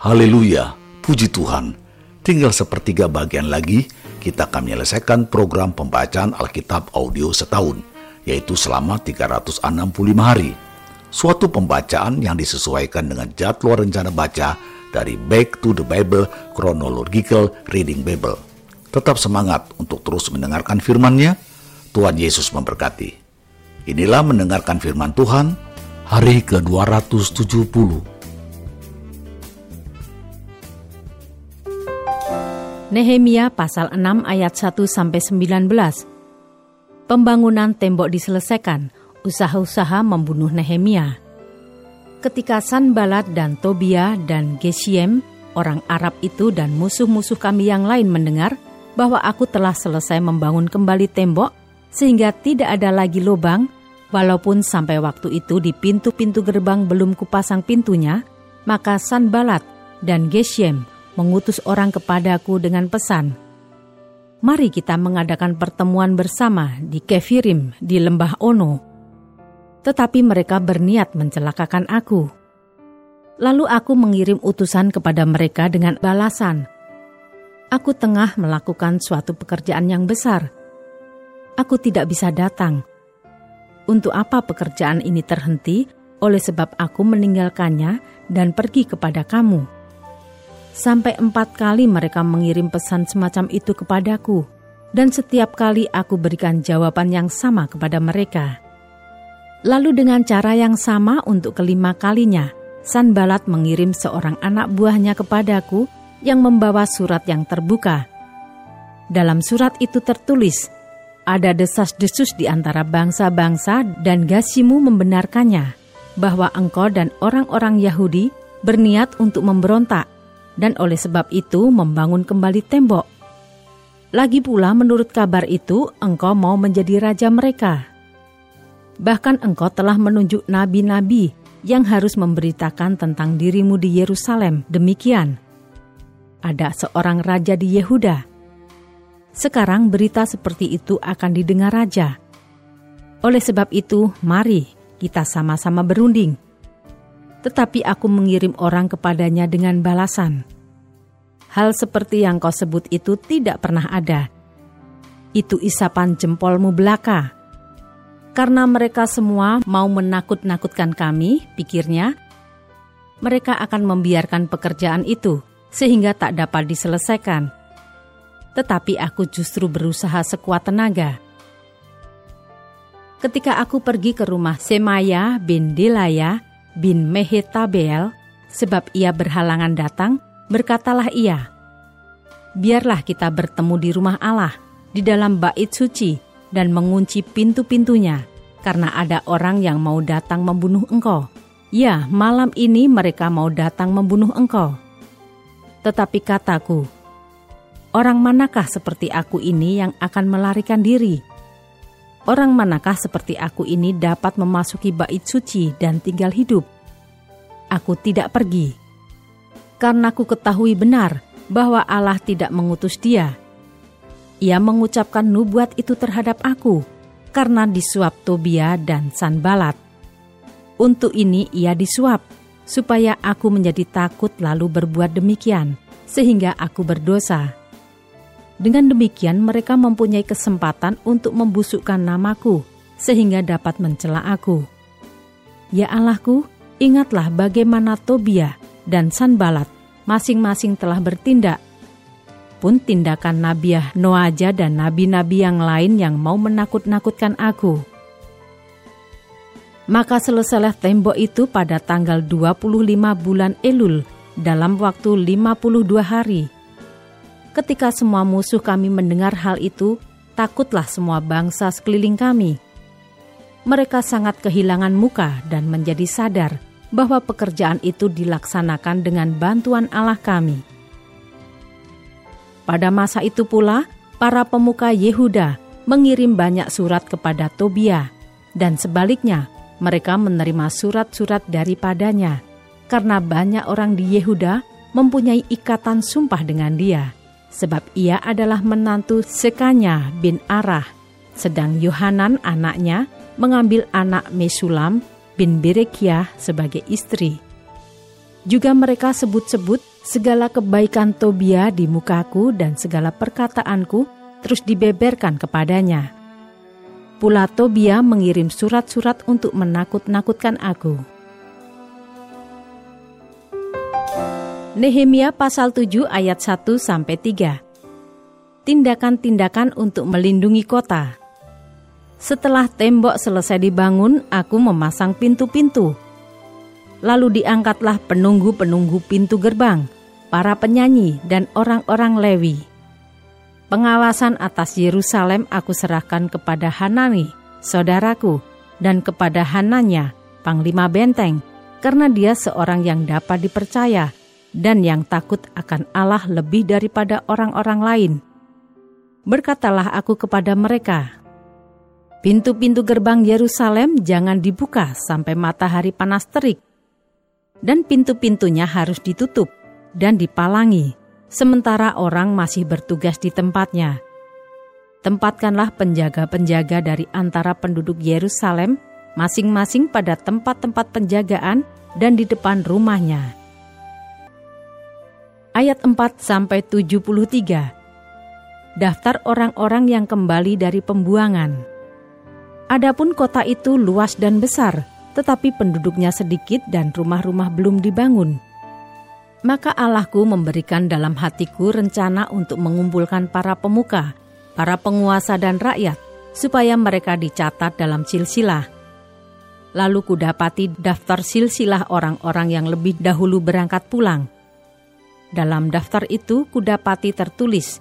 Haleluya, puji Tuhan. Tinggal sepertiga bagian lagi, kita akan menyelesaikan program pembacaan Alkitab audio setahun, yaitu selama 365 hari. Suatu pembacaan yang disesuaikan dengan jadwal rencana baca dari Back to the Bible Chronological Reading Bible. Tetap semangat untuk terus mendengarkan firman-Nya. Tuhan Yesus memberkati. Inilah mendengarkan firman Tuhan hari ke-270 Nehemia pasal 6 ayat 1 sampai 19. Pembangunan tembok diselesaikan, usaha-usaha membunuh Nehemia. Ketika Sanbalat dan Tobia dan Gesiem, orang Arab itu dan musuh-musuh kami yang lain mendengar bahwa aku telah selesai membangun kembali tembok sehingga tidak ada lagi lubang, walaupun sampai waktu itu di pintu-pintu gerbang belum kupasang pintunya, maka Sanbalat dan Geshem mengutus orang kepadaku dengan pesan, Mari kita mengadakan pertemuan bersama di Kefirim di lembah Ono. Tetapi mereka berniat mencelakakan aku. Lalu aku mengirim utusan kepada mereka dengan balasan. Aku tengah melakukan suatu pekerjaan yang besar. Aku tidak bisa datang. Untuk apa pekerjaan ini terhenti oleh sebab aku meninggalkannya dan pergi kepada kamu?' Sampai empat kali mereka mengirim pesan semacam itu kepadaku, dan setiap kali aku berikan jawaban yang sama kepada mereka. Lalu dengan cara yang sama untuk kelima kalinya, Sanbalat mengirim seorang anak buahnya kepadaku yang membawa surat yang terbuka. Dalam surat itu tertulis, ada desas-desus di antara bangsa-bangsa dan Gasimu membenarkannya bahwa engkau dan orang-orang Yahudi berniat untuk memberontak dan oleh sebab itu membangun kembali tembok. Lagi pula menurut kabar itu engkau mau menjadi raja mereka. Bahkan engkau telah menunjuk nabi-nabi yang harus memberitakan tentang dirimu di Yerusalem. Demikian, ada seorang raja di Yehuda. Sekarang berita seperti itu akan didengar raja. Oleh sebab itu, mari kita sama-sama berunding tetapi aku mengirim orang kepadanya dengan balasan. Hal seperti yang kau sebut itu tidak pernah ada. Itu isapan jempolmu belaka. Karena mereka semua mau menakut-nakutkan kami, pikirnya, mereka akan membiarkan pekerjaan itu sehingga tak dapat diselesaikan. Tetapi aku justru berusaha sekuat tenaga. Ketika aku pergi ke rumah Semaya bin Delaya, bin Mehetabel, sebab ia berhalangan datang, berkatalah ia, Biarlah kita bertemu di rumah Allah, di dalam bait suci, dan mengunci pintu-pintunya, karena ada orang yang mau datang membunuh engkau. Ya, malam ini mereka mau datang membunuh engkau. Tetapi kataku, orang manakah seperti aku ini yang akan melarikan diri?' Orang manakah seperti aku ini dapat memasuki bait suci dan tinggal hidup? Aku tidak pergi. Karena aku ketahui benar bahwa Allah tidak mengutus dia. Ia mengucapkan nubuat itu terhadap aku karena disuap Tobia dan Sanbalat. Untuk ini ia disuap, supaya aku menjadi takut lalu berbuat demikian, sehingga aku berdosa dengan demikian mereka mempunyai kesempatan untuk membusukkan namaku sehingga dapat mencela aku. Ya Allahku, ingatlah bagaimana Tobia dan Sanbalat masing-masing telah bertindak. Pun tindakan Nabiah Noaja dan nabi-nabi yang lain yang mau menakut-nakutkan aku. Maka selesailah tembok itu pada tanggal 25 bulan Elul dalam waktu 52 hari Ketika semua musuh kami mendengar hal itu, takutlah semua bangsa sekeliling kami. Mereka sangat kehilangan muka dan menjadi sadar bahwa pekerjaan itu dilaksanakan dengan bantuan Allah kami. Pada masa itu pula, para pemuka Yehuda mengirim banyak surat kepada Tobia, dan sebaliknya mereka menerima surat-surat daripadanya, karena banyak orang di Yehuda mempunyai ikatan sumpah dengan dia sebab ia adalah menantu Sekanya bin Arah, sedang Yohanan anaknya mengambil anak Mesulam bin Berekiah sebagai istri. Juga mereka sebut-sebut segala kebaikan Tobia di mukaku dan segala perkataanku terus dibeberkan kepadanya. Pula Tobia mengirim surat-surat untuk menakut-nakutkan aku. Nehemia pasal 7 ayat 1 sampai 3. Tindakan-tindakan untuk melindungi kota. Setelah tembok selesai dibangun, aku memasang pintu-pintu. Lalu diangkatlah penunggu-penunggu pintu gerbang, para penyanyi, dan orang-orang Lewi. Pengawasan atas Yerusalem aku serahkan kepada Hanani, saudaraku, dan kepada Hananya, panglima benteng, karena dia seorang yang dapat dipercaya dan yang takut akan Allah lebih daripada orang-orang lain. Berkatalah aku kepada mereka, Pintu-pintu gerbang Yerusalem jangan dibuka sampai matahari panas terik, dan pintu-pintunya harus ditutup dan dipalangi, sementara orang masih bertugas di tempatnya. Tempatkanlah penjaga-penjaga dari antara penduduk Yerusalem masing-masing pada tempat-tempat penjagaan dan di depan rumahnya. Ayat 4 sampai 73. Daftar orang-orang yang kembali dari pembuangan. Adapun kota itu luas dan besar, tetapi penduduknya sedikit dan rumah-rumah belum dibangun. Maka Allahku memberikan dalam hatiku rencana untuk mengumpulkan para pemuka, para penguasa dan rakyat, supaya mereka dicatat dalam silsilah. Lalu kudapati daftar silsilah orang-orang yang lebih dahulu berangkat pulang. Dalam daftar itu kudapati tertulis,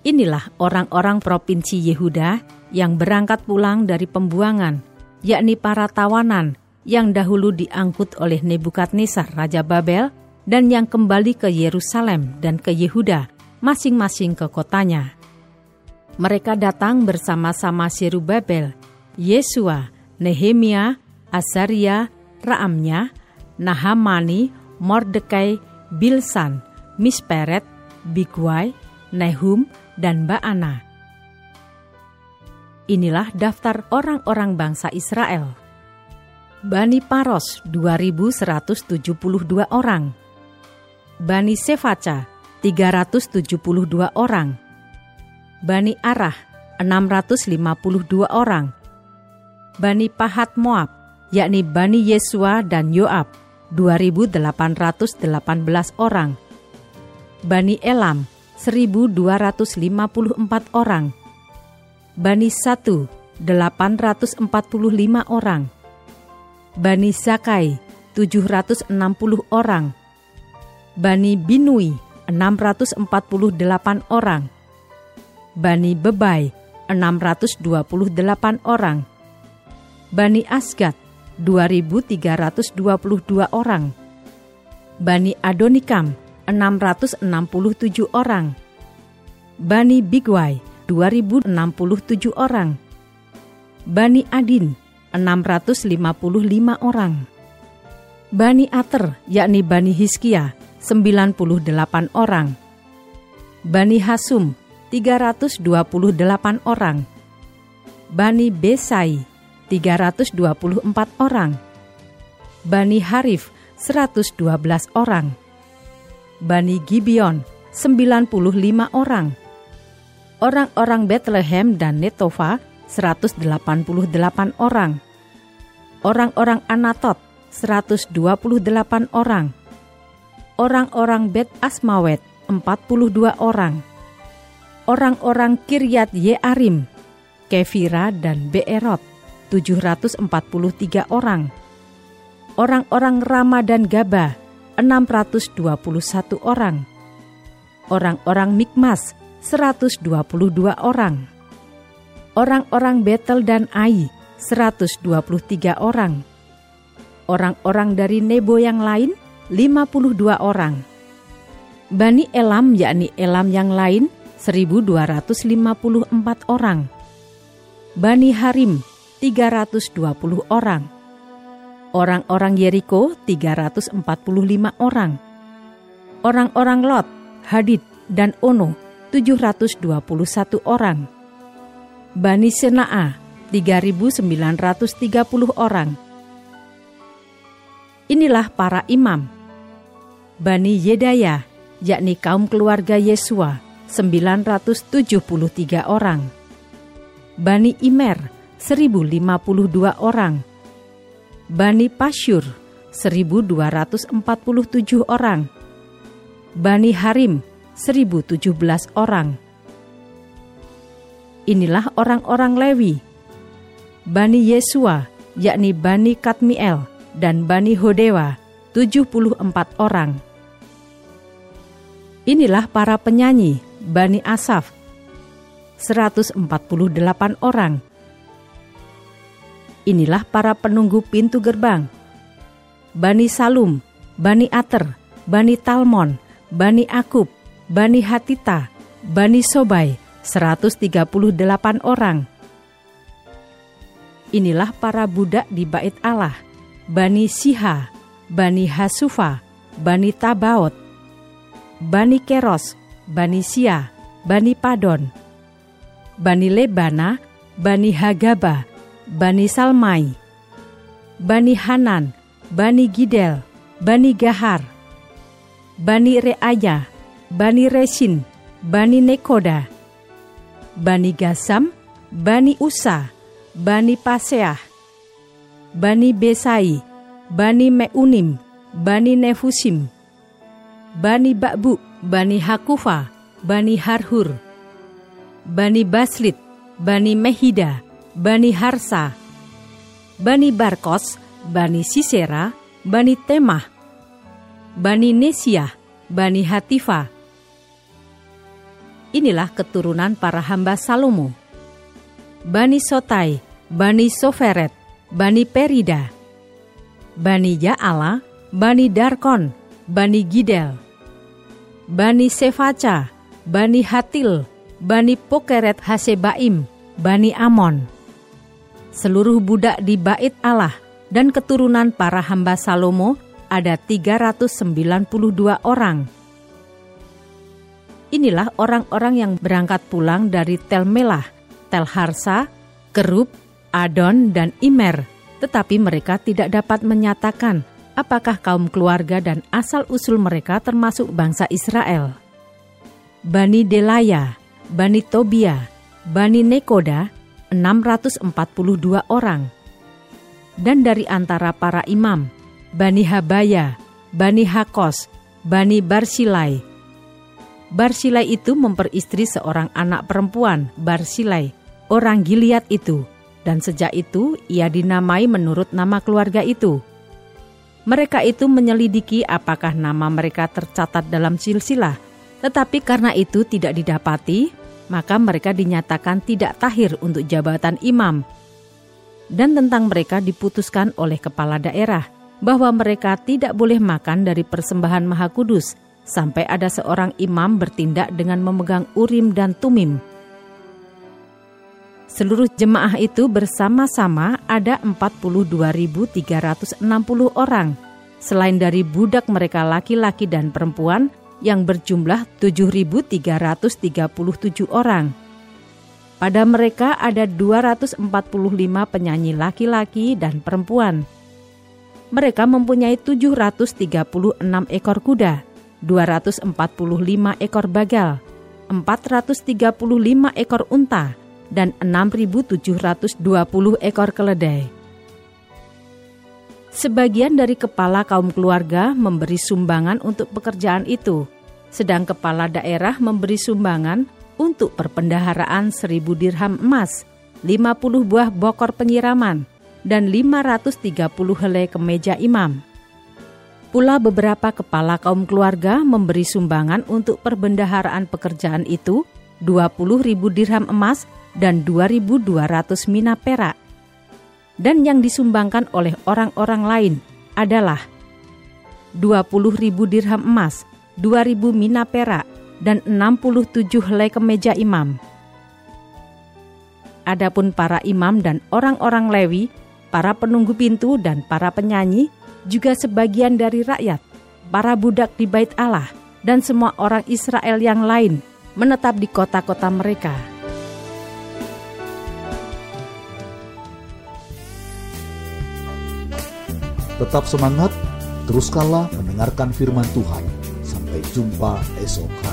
Inilah orang-orang provinsi Yehuda yang berangkat pulang dari pembuangan, yakni para tawanan yang dahulu diangkut oleh Nebukadnezar Raja Babel dan yang kembali ke Yerusalem dan ke Yehuda, masing-masing ke kotanya. Mereka datang bersama-sama Babel, Yesua, Nehemia, Azaria, Raamnya, Nahamani, Mordekai, Bilsan, Misperet, Bigwai, Nehum, dan Baana Inilah daftar orang-orang bangsa Israel. Bani Paros 2172 orang. Bani Sefaca 372 orang. Bani Arah 652 orang. Bani Pahat Moab yakni Bani Yesua dan Yoab 2818 orang. Bani Elam 1254 orang. Bani Satu 845 orang, Bani Zakai 760 orang, Bani Binui 648 orang, Bani Bebai 628 orang, Bani Asgat 2322 orang, Bani Adonikam 667 orang, Bani Bigwai 2.067 orang. Bani Adin 655 orang. Bani Ater yakni Bani Hiskia 98 orang. Bani Hasum 328 orang. Bani Besai 324 orang. Bani Harif 112 orang. Bani Gibeon 95 orang. Orang-orang Bethlehem dan Netova 188 orang, orang-orang Anatot 128 orang, orang-orang Bet Asmawet 42 orang, orang-orang Kiryat Yearim, Kefira dan Beerot 743 orang, orang-orang Rama dan Gaba 621 orang, orang-orang Mikmas 122 orang. Orang-orang Betel dan Ai 123 orang. Orang-orang dari Nebo yang lain 52 orang. Bani Elam yakni Elam yang lain 1254 orang. Bani Harim 320 orang. Orang-orang Yeriko 345 orang. Orang-orang Lot, Hadid, dan Ono 721 orang. Bani Sena'a 3.930 orang. Inilah para imam. Bani Yedaya, yakni kaum keluarga Yesua, 973 orang. Bani Imer, 1052 orang. Bani Pasyur, 1247 orang. Bani Harim, 1017 orang. Inilah orang-orang Lewi. Bani Yesua, yakni Bani Katmiel dan Bani Hodewa, 74 orang. Inilah para penyanyi, Bani Asaf, 148 orang. Inilah para penunggu pintu gerbang, Bani Salum, Bani Ater, Bani Talmon, Bani Akub, Bani Hatita, Bani Sobai, 138 orang. Inilah para budak di bait Allah, Bani Siha, Bani Hasufa, Bani Tabaot, Bani Keros, Bani Sia, Bani Padon, Bani Lebana, Bani Hagaba, Bani Salmai, Bani Hanan, Bani Gidel, Bani Gahar, Bani Reaya, Bani Resin, Bani Nekoda, Bani Gasam, Bani Usa, Bani Paseah, Bani Besai, Bani Meunim, Bani Nefusim, Bani Bakbu, Bani Hakufa, Bani Harhur, Bani Baslit, Bani Mehida, Bani Harsa, Bani Barkos, Bani Sisera, Bani Temah, Bani Nesia, Bani Hatifa. Inilah keturunan para hamba Salomo. Bani Sotai, Bani Soferet, Bani Perida, Bani Ja'ala, Bani Darkon, Bani Gidel, Bani Sefaca, Bani Hatil, Bani Pokeret Hasebaim, Bani Amon. Seluruh budak di bait Allah dan keturunan para hamba Salomo ada 392 orang. Inilah orang-orang yang berangkat pulang dari Tel Melah, Tel Harsa, Kerub, Adon, dan Imer, tetapi mereka tidak dapat menyatakan apakah kaum keluarga dan asal-usul mereka termasuk bangsa Israel. Bani Delaya, Bani Tobia, Bani Nekoda, 642 orang. Dan dari antara para imam, Bani Habaya, Bani Hakos, Bani Barsilai. Barsilai itu memperistri seorang anak perempuan, Barsilai, orang Gilead itu, dan sejak itu ia dinamai menurut nama keluarga itu. Mereka itu menyelidiki apakah nama mereka tercatat dalam silsilah, tetapi karena itu tidak didapati, maka mereka dinyatakan tidak tahir untuk jabatan imam. Dan tentang mereka diputuskan oleh kepala daerah bahwa mereka tidak boleh makan dari persembahan Maha Kudus sampai ada seorang imam bertindak dengan memegang urim dan tumim. Seluruh jemaah itu bersama-sama ada 42.360 orang, selain dari budak mereka laki-laki dan perempuan yang berjumlah 7.337 orang. Pada mereka ada 245 penyanyi laki-laki dan perempuan. Mereka mempunyai 736 ekor kuda, 245 ekor bagal, 435 ekor unta, dan 6.720 ekor keledai. Sebagian dari kepala kaum keluarga memberi sumbangan untuk pekerjaan itu, sedang kepala daerah memberi sumbangan untuk perpendaharaan seribu dirham emas, 50 buah bokor penyiraman, dan 530 helai kemeja imam. Pula beberapa kepala kaum keluarga memberi sumbangan untuk perbendaharaan pekerjaan itu 20 ribu dirham emas dan 2.200 mina perak. Dan yang disumbangkan oleh orang-orang lain adalah 20.000 dirham emas, 2.000 mina perak, dan 67 helai kemeja imam. Adapun para imam dan orang-orang Lewi, para penunggu pintu dan para penyanyi, juga sebagian dari rakyat, para budak di bait Allah, dan semua orang Israel yang lain menetap di kota-kota mereka. Tetap semangat, teruskanlah mendengarkan firman Tuhan. Sampai jumpa esok.